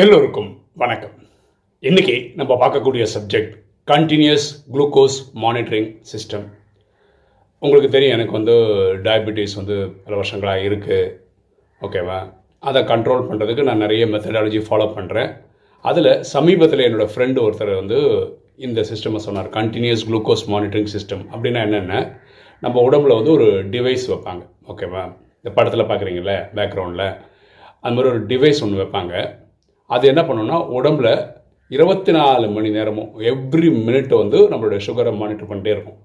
எல்லோருக்கும் வணக்கம். இன்னைக்கு நம்ம பார்க்கக்கூடிய subject continuous glucose monitoring system உங்களுக்கு தெரியும் எனக்கு வந்து டயபிட்டிஸ் வந்து பல வருஷங்களாக இருக்குது ஓகேவா அதை கண்ட்ரோல் பண்ணுறதுக்கு நான் நிறைய மெத்தடாலஜி ஃபாலோ பண்ணுறேன் அதில் சமீபத்தில் என்னோடய ஃப்ரெண்டு ஒருத்தர் வந்து இந்த சிஸ்டமை சொன்னார். கண்டினியூஸ் குளுக்கோஸ் மானிட்டரிங் சிஸ்டம் அப்படின்னா என்னென்ன? நம்ம உடம்புல வந்து ஒரு டிவைஸ் வைப்பாங்க. ஓகேவா இந்த படத்தில் பார்க்குறீங்களே பேக்ரவுண்டில் அது மாதிரி ஒரு டிவைஸ் ஒன்று வைப்பாங்க. அது என்ன பண்ணுன்னா உடம்புல இருபத்தி நாலு மணி நேரமும் எவ்ரி மினிட் வந்து நம்மளோட சுகரை மானிட்டர் பண்ணிட்டே இருக்கும்.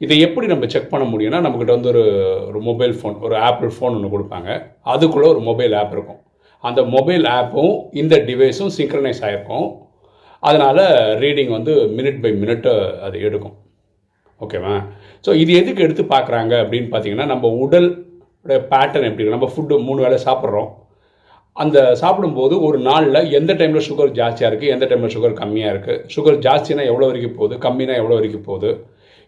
இதை எப்படி நம்ம செக் பண்ண முடியும்னா நம்மக்கிட்ட வந்து ஒரு ஒரு மொபைல் ஃபோன் ஒரு ஆப்பிள் ஃபோன் ஒன்று கொடுப்பாங்க. அதுக்குள்ளே ஒரு மொபைல் ஆப் இருக்கும். அந்த மொபைல் ஆப்பும் இந்த டிவைஸும் சிங்க்ரனைஸ் ஆகிருக்கும் அதனால் ரீடிங் வந்து மினிட் பை மினிட்டு அது எடுக்கும். ஓகேவா ஸோ இது எதுக்கு எடுத்து பார்க்குறாங்க அப்படின்னு பார்த்தீங்கன்னா நம்ம உடல் பேட்டர்ன் எப்படி இருக்கு? நம்ம ஃபுட்டு மூணு வேளை சாப்பிட்றோம். அந்த சாப்பிடும்போது ஒரு நாளில் எந்த டைமில் சுகர் ஜாஸ்தியாக இருக்குது எந்த டைமில் சுகர் கம்மியாக இருக்குது சுகர் ஜாஸ்தினா எவ்வளோ வரைக்கும் போகுது கம்மினா எவ்வளோ வரைக்கும் போகுது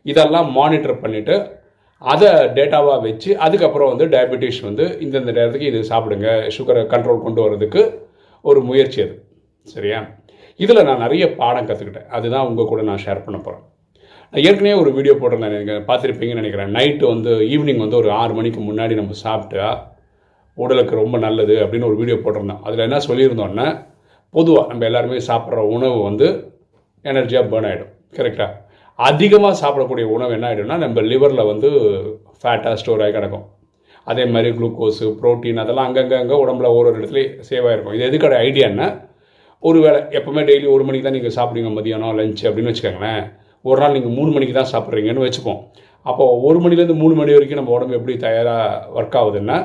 இதெல்லாம் மானிட்டர் பண்ணிவிட்டு அதை டேட்டாவாக வச்சு அதுக்கப்புறம் வந்து டயபெட்டிஸ் வந்து இந்தந்த நேரத்துக்கு இது சாப்பிடுங்க சுகரை கண்ட்ரோல் கொண்டு வரதுக்கு ஒரு முயற்சி அது. சரியா? இதில் நான் நிறைய பாடம் கற்றுக்கிட்டேன் அதுதான் உங்கள் கூட நான் ஷேர் பண்ண போகிறேன் நான் ஏற்கனவே ஒரு வீடியோ போட்டிருந்தேன் நீங்கள் பார்த்துருப்பீங்கன்னு நினைக்கிறேன். நைட்டு வந்து ஈவினிங் வந்து ஒரு ஆறு மணிக்கு முன்னாடி நம்ம சாப்பிட்டா உடலுக்கு ரொம்ப நல்லது அப்படின்னு ஒரு வீடியோ போட்டிருந்தோம். அதில் என்ன சொல்லியிருந்தோன்னா பொதுவாக நம்ம எல்லாருமே சாப்பிட்ற உணவு வந்து எனர்ஜியாக பேர்ன் ஆகிடும் கரெக்டாக அதிகமாக சாப்பிடக்கூடிய உணவு என்ன ஆகிடும்னா நம்ம லிவரில் வந்து ஃபேட்டாக ஸ்டோர் ஆகி கிடக்கும். அதே மாதிரி குளுக்கோஸு ப்ரோட்டீன் அதெல்லாம் அங்கங்கே அங்கே உடம்புல ஒரு ஒரு இடத்துலையும் சேவ் ஆகிருக்கும் இது எதுக்கோட ஐடியான்னா ஒரு வேளை எப்போவுமே டெய்லி ஒரு மணிக்கு தான் நீங்கள் சாப்பிடுங்க மதியானம் லஞ்ச் அப்படின்னு வச்சுக்கோங்களேன். ஒரு நாள் நீங்கள் மூணு மணிக்கு தான் சாப்பிட்றீங்கன்னு வச்சுப்போம். அப்போது ஒரு மணிலேருந்து மூணு மணி வரைக்கும் நம்ம உடம்பு எப்படி தயாராக ஒர்க் ஆகுதுன்னா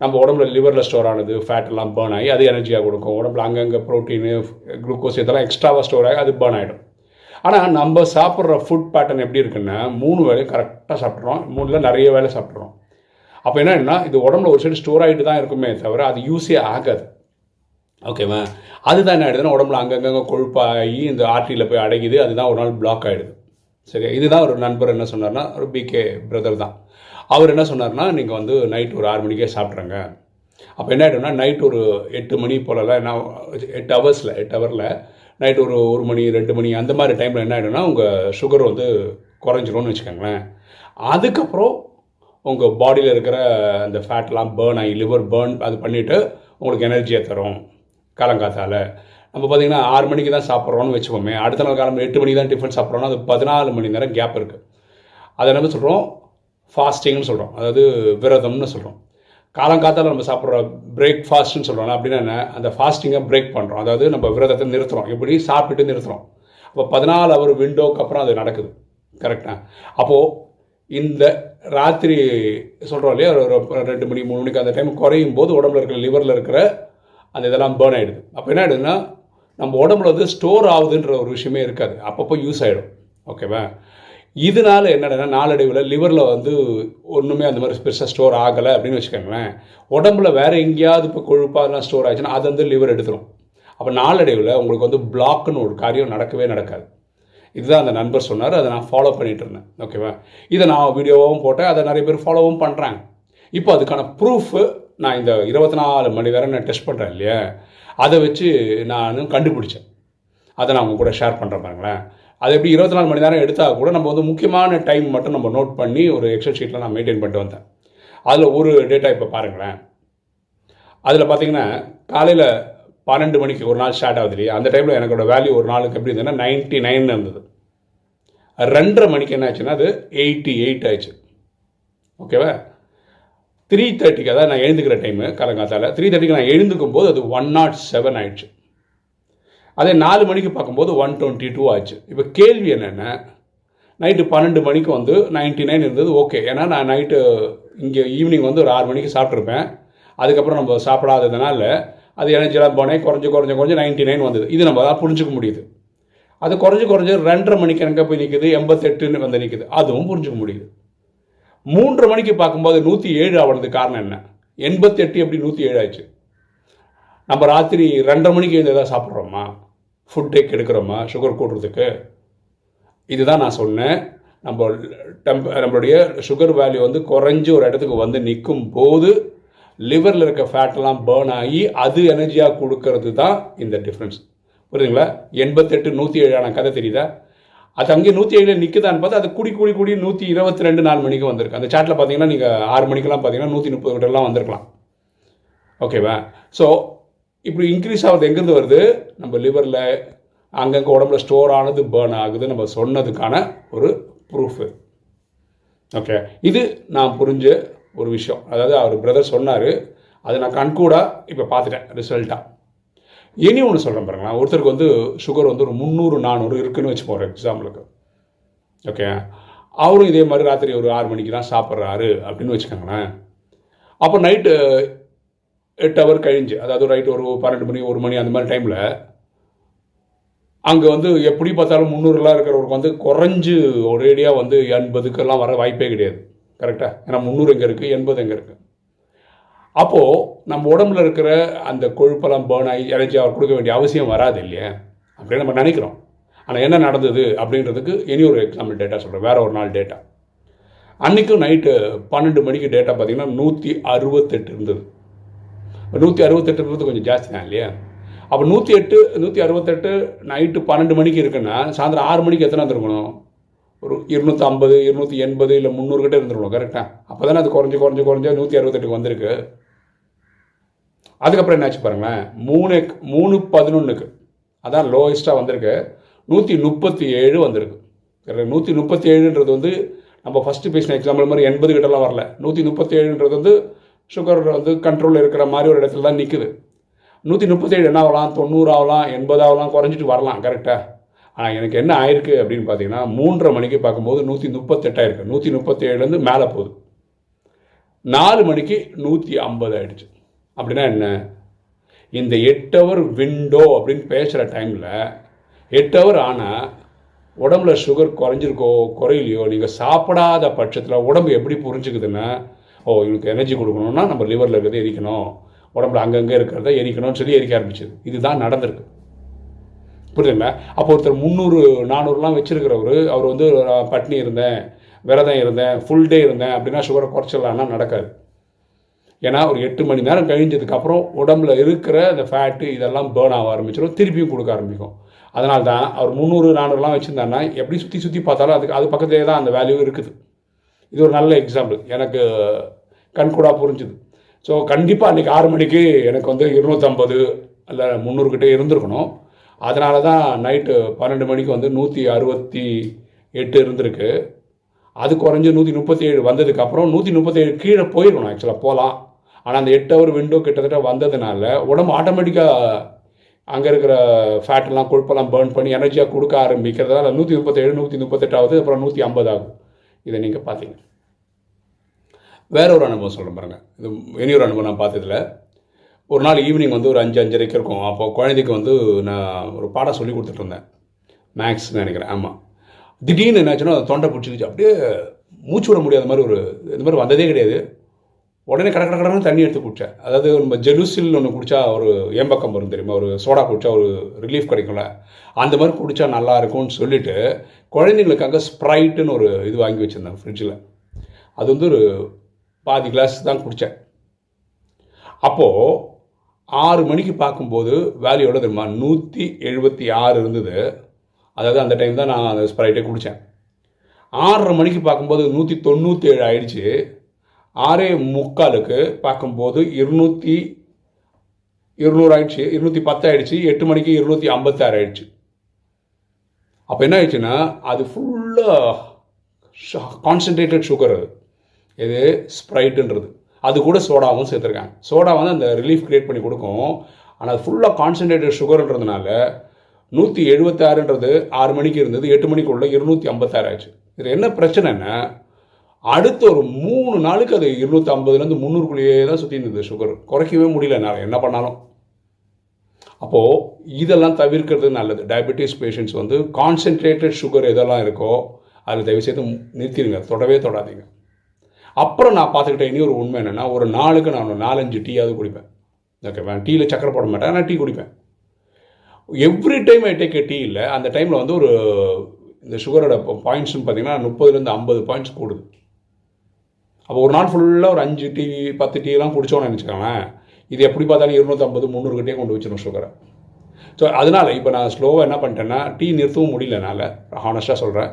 நம்ம உடம்புல லிவரில் ஸ்டோர் ஆனது ஃபேட் எல்லாம் பேர்ன் ஆகி அது எனர்ஜியாக கொடுக்கும். உடம்புல அங்கங்கே ப்ரோட்டீனு குளுக்கோஸ் இதெல்லாம் எக்ஸ்ட்ராவாக ஸ்டோர் ஆகி அது பேர்ன் ஆகிடும் ஆனால் நம்ம சாப்பிட்ற ஃபுட் பேட்டர்ன் எப்படி இருக்குன்னா மூணு வேலையும் கரெக்டாக சாப்பிட்றோம் மூணில் நிறைய வேலை சாப்பிட்றோம் அப்போ என்னன்னா இது உடம்புல ஒரு சைடு ஸ்டோர் ஆகிட்டு தான் இருக்குமே தவிர அது யூஸே ஆகாது. ஓகேவா அதுதான் என்ன ஆகிடுதுன்னா உடம்புல அங்கங்கே கொழுப்பாகி இந்த ஆர்டியில் போய் அடைக்குது அதுதான் ஒரு நாள் பிளாக் ஆகிடுது சரியா? இதுதான் ஒரு நண்பர் என்ன சொன்னார்னா ஒரு பிகே பிரதர் தான். அவர் என்ன சொன்னார்னா நீங்கள் வந்து நைட் ஒரு ஆறு மணிக்கே சாப்பிட்றங்க அப்போ என்ன ஆகிடும்னா நைட் ஒரு எட்டு மணி போலலாம் என்ன எட்டு ஹவர்ஸில் எட்டு ஹவரில் நைட் ஒரு ஒரு மணி ரெண்டு மணி அந்த மாதிரி டைமில் என்ன ஆகிடும்னா உங்கள் சுகர் வந்து குறைஞ்சிரும்னு வச்சுக்கோங்களேன். அதுக்கப்புறம் உங்கள் பாடியில் இருக்கிற அந்த ஃபேட்லாம் பேர்ன் ஆகி லிவர் பேர்ன் அது பண்ணிவிட்டு உங்களுக்கு எனர்ஜியை தரும் காலங்காத்தால். நம்ம பார்த்திங்கன்னா ஆறு மணிக்கு தான் சாப்பிட்றோன்னு வச்சுக்கோமே. அடுத்த நாள் காலம் எட்டு மணிக்கு தான் டிஃபன் சாப்பிட்றோன்னா அது பதினாலு மணி நேரம் கேப் இருக்குது அதை நம்ம சொல்கிறோம் ஃபாஸ்டிங்னு சொல்கிறோம் அதாவது விரதம்னு சொல்கிறோம் காலம் காத்தால் நம்ம சாப்பிட்ற பிரேக்ஃபாஸ்ட்னு சொல்கிறோம் அப்படின்னா என்ன? அந்த ஃபாஸ்டிங்கை பிரேக் பண்ணுறோம் அதாவது நம்ம விரதத்தை நிறுத்துகிறோம் எப்படி? சாப்பிட்டுட்டு நிறுத்துகிறோம் அப்போ பதினாலு அவர் விண்டோக்கு அப்புறம் அது நடக்குது. கரெக்டாக அப்போது இந்த ராத்திரி சொல்கிறோம் இல்லையா? ஒரு ரெண்டு மணி மூணு மணிக்கு அந்த டைம் குறையும் போது உடம்புல இருக்கிற லிவரில் இருக்கிற அந்த இதெல்லாம் பேர்ன் ஆகிடுது அப்போ என்ன ஆகிடுதுன்னா நம்ம உடம்புல வந்து ஸ்டோர் ஆகுதுன்ற ஒரு விஷயமே இருக்காது. அப்பப்போ யூஸ் ஆகிடும் ஓகேவா இதனால என்னடனா நாளடைவில் லிவரில் வந்து ஒன்றுமே அந்த மாதிரி பெருசாக ஸ்டோர் ஆகலை அப்படின்னு வச்சுக்கோங்களேன். உடம்புல வேறு எங்கேயாவது இப்போ கொழுப்பாலாம் ஸ்டோர் ஆச்சுன்னா அது வந்து லிவர் எடுத்துரும். அப்போ நாளடைவில் உங்களுக்கு வந்து பிளாக்னு ஒரு காரியம் நடக்கவே நடக்காது. இதுதான் அந்த நண்பர் சொன்னார். அதை நான் ஃபாலோ பண்ணிகிட்டு இருந்தேன். ஓகேவா இதை நான் வீடியோவும் போட்டேன். அதை நிறைய பேர் ஃபாலோவும் பண்ணுறாங்க இப்போ அதுக்கான ப்ரூஃபு நான் இந்த இருபத்தி நாலு மணி நேரம் நான் டெஸ்ட் பண்ணுறேன் இல்லையா? அதை வச்சு நான் கண்டுபிடிச்சேன். அதை நான் உங்கள் கூட ஷேர் பண்ணுறேன் பாருங்களேன். அது எப்படி இருபத்தி நாலு மணி நேரம் எடுத்தால் கூட நம்ம வந்து முக்கியமான டைம் மட்டும் நம்ம நோட் பண்ணி ஒரு எக்ஸல் ஷீட்டில் நான் மெயின்டைன் பண்ணிட்டு வந்தேன். அதில் ஒரு டேட்டா இப்போ பாருங்களேன். அதில் பார்த்தீங்கன்னா காலையில் பன்னெண்டு மணிக்கு ஒரு நாள் ஸ்டார்ட் ஆகுது இல்லையா? அந்த டைமில் எனக்கோட வேல்யூ ஒரு நாளுக்கு எப்படி இருந்ததுன்னா நைன்ட்டி நைன் இருந்தது. ரெண்டரை மணிக்கு என்ன ஆச்சுன்னா அது எயிட்டி எயிட் ஆயிடுச்சு ஓகேவா த்ரீ தேர்ட்டிக்கு அதாவது நான் எழுந்துக்கிற டைமு காலங்காத்தால் த்ரீ தேர்ட்டிக்கு நான் எழுந்துக்கும் போது அது ஒன் நாட் செவன் ஆயிடுச்சு. அதே நாலு மணிக்கு பார்க்கும்போது ஒன் டுவெண்ட்டி டூ ஆச்சு. இப்போ கேள்வி என்னென்னா நைட்டு பன்னெண்டு மணிக்கு வந்து நைன்ட்டி நைன் இருந்தது ஓகே ஏன்னா நான் நைட்டு இங்கே ஈவினிங் வந்து ஒரு ஆறு மணிக்கு சாப்பிட்ருப்பேன் அதுக்கப்புறம் நம்ம சாப்பிடாததுனால அது எனர்ஜிலாம் போனேன் குறைஞ்சு குறைஞ்ச குறைஞ்சு நைன்ட்டி நைன் வந்தது. இது நம்ம அதான் புரிஞ்சுக்க முடியுது. அது குறைஞ்சு குறைஞ்சு ரெண்டரை மணிக்கு எனக்கு போய் நிற்குது எண்பத்தெட்டுன்னு வந்து நிற்குது அதுவும் புரிஞ்சுக்க முடியுது. மூன்று மணிக்கு பார்க்கும்போது நூற்றி ஏழு ஆகிறதுக்கு காரணம் என்ன? எண்பத்தெட்டு எப்படி நூற்றி ஏழு ஆச்சு நம்ம ராத்திரி ரெண்டரை மணிக்கு எழுந்து எதாவது சாப்பிட்றோமா? ஃபுட் டேக் எடுக்கிறோமா? சுகர் கூட்டுறதுக்கு? இதுதான் நான் சொன்னேன். நம்ம டெம்ப நம்மளுடைய சுகர் வேல்யூ வந்து குறைஞ்சி ஒரு இடத்துக்கு வந்து நிற்கும் போது லிவரில் இருக்க ஃபேட்டெல்லாம் பேர்ன் ஆகி அது எனர்ஜியாக கொடுக்கறது தான் இந்த டிஃப்ரென்ஸ் புரியுதுங்களா? எண்பத்தெட்டு நூற்றி ஏழான கதை தெரியுதா? அது அங்கே நூற்றி ஏழில் நிற்குதான்னு பார்த்து அது குடி குடி குடி நூற்றி இருபத்தி ரெண்டு நாலு மணிக்கு வந்திருக்கு. அந்த சாட்டில் பார்த்தீங்கன்னா நீங்கள் ஆறு மணிக்கெல்லாம் பார்த்தீங்கன்னா நூற்றி முப்பது கிட்டலாம் வந்திருக்கலாம் ஓகேவா ஸோ இப்படி இன்க்ரீஸ் ஆகிறது எங்கேருந்து வருது? நம்ம லிவரில் அங்கங்கே உடம்புல ஸ்டோர் ஆனது பேர்ன் ஆகுது நம்ம சொன்னதுக்கான ஒரு ப்ரூஃபு ஓகே இது நான் புரிஞ்ச ஒரு விஷயம். அதாவது அவர் பிரதர் சொன்னார். அதை நான் கண்கூடாக இப்போ பார்த்துட்டேன் ரிசல்ட்டாக இனி ஒன்று சொல்கிறேன் பாருங்களேன். ஒருத்தருக்கு வந்து சுகர் வந்து ஒரு முந்நூறு நானூறு இருக்குன்னு வச்சு போகிற எக்ஸாம்பிளுக்கு ஓகே அவரும் இதே மாதிரி ராத்திரி ஒரு ஆறு மணிக்கு தான் சாப்பிட்றாரு அப்படின்னு வச்சுக்கோங்களேன். அப்போ நைட்டு எட்டு ஹவர் கழிஞ்சு அதாவது ரைட் ஒரு பன்னெண்டு மணி ஒரு மணி அந்த மாதிரி டைமில் அங்கே வந்து எப்படி பார்த்தாலும் முந்நூறுலாம் இருக்கிறவருக்கு வந்து குறைஞ்சு ஒரேடியாக வந்து எண்பதுக்கெல்லாம் வர வாய்ப்பே கிடையாது. கரெக்டாக ஏன்னா முந்நூறு எங்கே இருக்குது எண்பது எங்கே இருக்குது அப்போது நம்ம உடம்புல இருக்கிற அந்த கொழுப்பெல்லாம் பேர்ன் ஆகி எனர்ஜி அவர் கொடுக்க வேண்டிய அவசியம் வராது இல்லையா? அப்படின்னு நம்ம நினைக்கிறோம். ஆனால் என்ன நடந்தது அப்படின்றதுக்கு இனி ஒரு எக்ஸாம்பிள் டேட்டா சொல்கிறேன் வேற ஒரு நாள் டேட்டா அன்றைக்கும் நைட்டு பன்னெண்டு மணிக்கு டேட்டா பார்த்தீங்கன்னா நூற்றி அறுபத்தெட்டு இருந்தது. நூற்றி அறுபத்தெட்டுன்றது கொஞ்சம் ஜாஸ்தி தான் இல்லையா? அப்போ நூற்றி எட்டு நூற்றி அறுபத்தெட்டு நைட்டு பன்னெண்டு மணிக்கு இருக்குன்னா சாயந்தரம் ஆறு மணிக்கு எத்தனை வந்துருக்கணும்? ஒரு இருநூற்றி ஐம்பது இருநூற்றி எண்பது இல்லை முந்நூறு கிட்டே இருந்துருக்கணும் கரெக்டாக அப்போ தானே அது குறைஞ்சி குறைஞ்சி குறைஞ்சு நூற்றி அறுபத்தெட்டுக்கு வந்திருக்கு. அதுக்கப்புறம் என்னாச்சு பாருங்களேன். மூணு மூணு பதினொன்றுக்கு அதான் லோயஸ்ட்டாக வந்திருக்கு. நூற்றி முப்பத்தி ஏழு வந்திருக்கு. நூற்றி முப்பத்தி ஏழுன்றது வந்து நம்ம ஃபஸ்ட்டு பேசின எக்ஸாம்பிள் மாதிரி எண்பது கிட்டலாம் வரல. நூற்றி முப்பத்தி ஏழுன்றது வந்து சுகர் வந்து கண்ட்ரோலில் இருக்கிற மாதிரி ஒரு இடத்துல தான் நிற்குது நூற்றி முப்பத்தேழு என்ன ஆகலாம்? தொண்ணூறு ஆகலாம் எண்பது ஆகலாம் குறைஞ்சிட்டு வரலாம். கரெக்டாக ஆனால் எனக்கு என்ன ஆயிருக்கு அப்படின்னு பார்த்தீங்கன்னா மூன்றரை மணிக்கு பார்க்கும்போது நூற்றி முப்பத்தெட்டாயிருக்கு நூற்றி முப்பத்தேழுலேருந்து மேலே போகுது. நாலு மணிக்கு நூற்றி ஐம்பது ஆயிடுச்சு. அப்படின்னா என்ன? இந்த எட்டு ஹவர் விண்டோ அப்படின்னு பேசுகிற டைமில் எட்டு ஹவர் ஆனால் உடம்புல சுகர் குறைஞ்சிருக்கோ குறையிலையோ நீங்கள் சாப்பிடாத பட்சத்தில் உடம்பு எப்படி புரிஞ்சுக்குதுன்னா ஓ இவனுக்கு எனர்ஜி கொடுக்கணும்னா நம்ம லிவரில் இருக்கிறத எரிக்கணும். உடம்புல அங்கங்கே இருக்கிறத எரிக்கணும்னு சொல்லி எரிக்க ஆரம்பிச்சது. இதுதான் நடந்திருக்கு. புரியுதுங்களா? அப்போ ஒருத்தர் முந்நூறு நானூறுலாம் வச்சுருக்கிறவர் அவர் வந்து பட்னி இருந்தேன் விரதம் இருந்தேன் ஃபுல் டே இருந்தேன் அப்படின்னா சுகரை குறைச்சிடலான்னா நடக்காது. ஏன்னா ஒரு எட்டு மணி நேரம் கழிஞ்சதுக்கப்புறம் உடம்புல இருக்கிற அந்த ஃபேட்டு இதெல்லாம் பேர்ன் ஆக ஆரம்பிச்சிடும் திருப்பியும் கொடுக்க ஆரம்பிக்கும். அதனால தான் அவர் முந்நூறு நானூறுலாம் வச்சுருந்தாருன்னா எப்படி சுற்றி சுற்றி பார்த்தாலும் அதுக்கு அது பக்கத்துலேயே தான் அந்த வேல்யூ இருக்குது. இது ஒரு நல்ல எக்ஸாம்பிள் எனக்கு கண்கூடாக புரிஞ்சுது. ஸோ கண்டிப்பாக அன்றைக்கி ஆறு மணிக்கு எனக்கு வந்து இருநூற்றம்பது இல்லை முந்நூறுக்கிட்டே இருந்திருக்கணும். அதனால தான் நைட்டு பன்னெண்டு மணிக்கு வந்து நூற்றி அறுபத்தி எட்டு இருந்திருக்கு. அது குறைஞ்சி நூற்றி முப்பத்தி ஏழு வந்ததுக்கப்புறம் நூற்றி முப்பத்தேழு கீழே போயிருக்கணும் ஆக்சுவலாக போகலாம் ஆனால் அந்த எட்டு ஹவர் விண்டோ கிட்டத்தட்ட வந்ததுனால உடம்பு ஆட்டோமேட்டிக்காக அங்கே இருக்கிற ஃபேட்டெல்லாம் கொழுப்பெல்லாம் பேர்ன் பண்ணி எனர்ஜியாக கொடுக்க ஆரம்பிக்கிறதால நூற்றி முப்பத்தேழு நூற்றி முப்பத்தெட்டாவது அப்புறம் நூற்றி ஐம்பது ஆகும். இதை நீங்கள் பார்த்தீங்க. வேற ஒரு அனுபவம் சொல்ல பாருங்கள் இது இனி ஒரு அனுபவம் நான் பார்த்ததில்ல. ஒரு நாள் ஈவினிங் வந்து ஒரு அஞ்சு அஞ்சரைக்கு இருக்கும். அப்போ குழந்தைக்கு வந்து நான் ஒரு பாடம் சொல்லி கொடுத்துட்டு இருந்தேன். மேக்ஸ்னு நினைக்கிறேன். ஆமாம் திடீர்னு என்னாச்சுன்னா தொண்டை பிடிச்சிக்கிச்சு அப்படியே மூச்சு விட முடியாத மாதிரி ஒரு இந்த மாதிரி வந்ததே கிடையாது. உடனே கட கட கடன்னு தண்ணி எடுத்து குடித்தேன் அதாவது நம்ம ஜெலுசில் ஒன்று குடித்தா ஒரு ஏம்பக்கம் வரும் தெரியுமா? ஒரு சோடா குடித்தா ஒரு ரிலீஃப் கிடைக்கும்ல. அந்த மாதிரி குடித்தா நல்லா இருக்கும்னு சொல்லிட்டு குழந்தைங்களுக்காக ஸ்ப்ரைட்டுன்னு ஒரு இது வாங்கி வச்சுருந்தேன் ஃப்ரிட்ஜில் அது வந்து ஒரு பாதி கிளாஸ் தான் குடித்தேன் அப்போது ஆறு மணிக்கு பார்க்கும்போது வேல்யூட தெரியுமா? நூற்றி எழுபத்தி ஆறு இருந்தது. அதாவது அந்த டைம் தான் நான் அந்த ஸ்ப்ரைட்டே குடித்தேன் ஆறரை மணிக்கு பார்க்கும்போது நூற்றி தொண்ணூற்றி ஏழு ஆயிடுச்சு. ஆறே முக்காலுக்கு பார்க்கும்போது இருநூற்றி இருநூறு ஆயிடுச்சு இருநூற்றி பத்து ஆயிடுச்சு எட்டு மணிக்கு இருநூற்றி ஐம்பத்தாறு ஆயிடுச்சு. அப்போ என்ன ஆயிடுச்சுன்னா அது ஃபுல்லாக கான்சன்ட்ரேட்டட் சுகர் அது இது ஸ்ப்ரைட்டுன்றது அது கூட சோடாவும் சேர்த்துருக்காங்க. சோடா வந்து அந்த ரிலீஃப் க்ரியேட் பண்ணி கொடுக்கும். ஆனால் அது ஃபுல்லாக கான்சன்ட்ரேட்டட் சுகர்ன்றதுனால நூற்றி எழுபத்தாறுன்றது ஆறு மணிக்கு இருந்தது எட்டு மணிக்குள்ளே இருநூற்றி ஐம்பத்தாறு ஆச்சு இது என்ன பிரச்சனைன்னா அடுத்த ஒரு மூணு நாளுக்கு அது இருநூற்றி ஐம்பதுலேருந்து முந்நூறுக்குள்ளேயே தான் சுற்றி இருந்தது சுகர் குறைக்கவே முடியல என்னால். என்ன பண்ணாலும். அப்போது இதெல்லாம் தவிர்க்கிறது நல்லது. டயபெட்டிஸ் பேஷண்ட்ஸ் வந்து கான்சென்ட்ரேட்டட் சுகர் எதெல்லாம் இருக்கோ அதில் தயவுசெய்து நிறுத்திடுங்க. தொடவே தொடாதீங்க. அப்புறம் நான் பார்த்துக்கிட்டேன் இனி ஒரு உண்மை என்னென்னா ஒரு நாளுக்கு நான் ஒரு நாலஞ்சு டீயாவது குடிப்பேன். ஓகேவா டீயில் சக்கரை போட மாட்டேன் நான் டீ குடிப்பேன். Every time I take tea இல்லை அந்த டைமில் வந்து ஒரு இந்த சுகரோட பாயிண்ட்ஸ்னு பார்த்தீங்கன்னா முப்பதுலேருந்து ஐம்பது பாயிண்ட்ஸ் கூடுது. அப்போ ஒரு நாள் ஃபுல்லாக ஒரு அஞ்சு டீ பத்து டீலாம் குடித்தோன்னு நினச்சிக்கோங்களேன். இது எப்படி பார்த்தாலும் இருநூற்றம்பது முந்நூறுக்கிட்டே கொண்டு வச்சிடும் சுகரை ஸோ அதனால் இப்போ நான் ஸ்லோவாக என்ன பண்ணிட்டேன்னா டீ நிறுத்தவும் முடியல என்னால் ஹானஸ்ட்டாக சொல்கிறேன்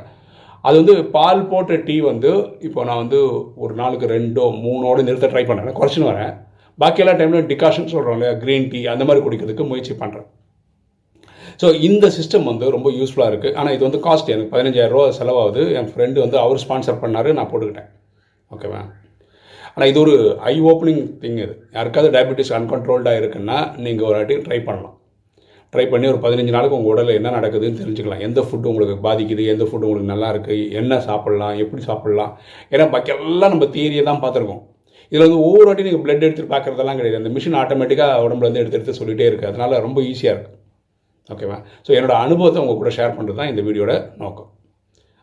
அது வந்து பால் போட்ட டீ வந்து இப்போ நான் வந்து ஒரு நாளுக்கு ரெண்டோ மூணோட நிறுத்த ட்ரை பண்ணுறேன் குறைச்சின்னு வரேன். பாக்கி எல்லா டைம்லையும் டிகாஷன் சொல்கிறோம் இல்லையா? க்ரீன் டீ அந்த மாதிரி குடிக்கிறதுக்கு முயற்சி பண்ணுறேன் ஸோ இந்த சிஸ்டம் வந்து ரொம்ப யூஸ்ஃபுல்லாக இருக்குது ஆனால் இது வந்து காஸ்ட் எனக்கு பதினஞ்சாயிரரூவா செலவாகுது. என் ஃப்ரெண்டு வந்து அவர் ஸ்பான்சர் பண்ணார் நான் போட்டுக்கிட்டேன். ஓகேவா ஆனால் இது ஒரு ஐ ஓப்பனிங் திங் இது. யாருக்காவது டயபெட்டிஸ் அன்கண்ட்ரோல்டாக இருக்குன்னா நீங்கள் ஒரு வாட்டி ட்ரை பண்ணலாம். ட்ரை பண்ணி ஒரு பதினஞ்சு நாளுக்கு உங்கள் உடலில் என்ன நடக்குதுன்னு தெரிஞ்சுக்கலாம். எந்த ஃபுட்டு உங்களுக்கு பாதிக்குது எந்த ஃபுட்டு உங்களுக்கு நல்லா இருக்குது என்ன சாப்பிட்லாம் எப்படி சாப்பிட்லாம். ஏன்னா பாக்கியெல்லாம் நம்ம தியரியை தான் பார்த்துருக்கோம். இதில் வந்து ஒவ்வொரு வாட்டி நீங்கள் பிளட் எடுத்து பார்க்குறதெல்லாம் கிடையாது. அந்த மிஷின் ஆட்டோமேட்டிக்காக உடம்புலேருந்து எடுத்து எடுத்து சொல்லிகிட்டே இருக்குது அதனால் ரொம்ப ஈஸியாக இருக்குது ஓகேவா ஸோ என்னோடய அனுபவத்தை உங்கள் கூட ஷேர் பண்ணுறது தான் இந்த வீடியோட நோக்கம்.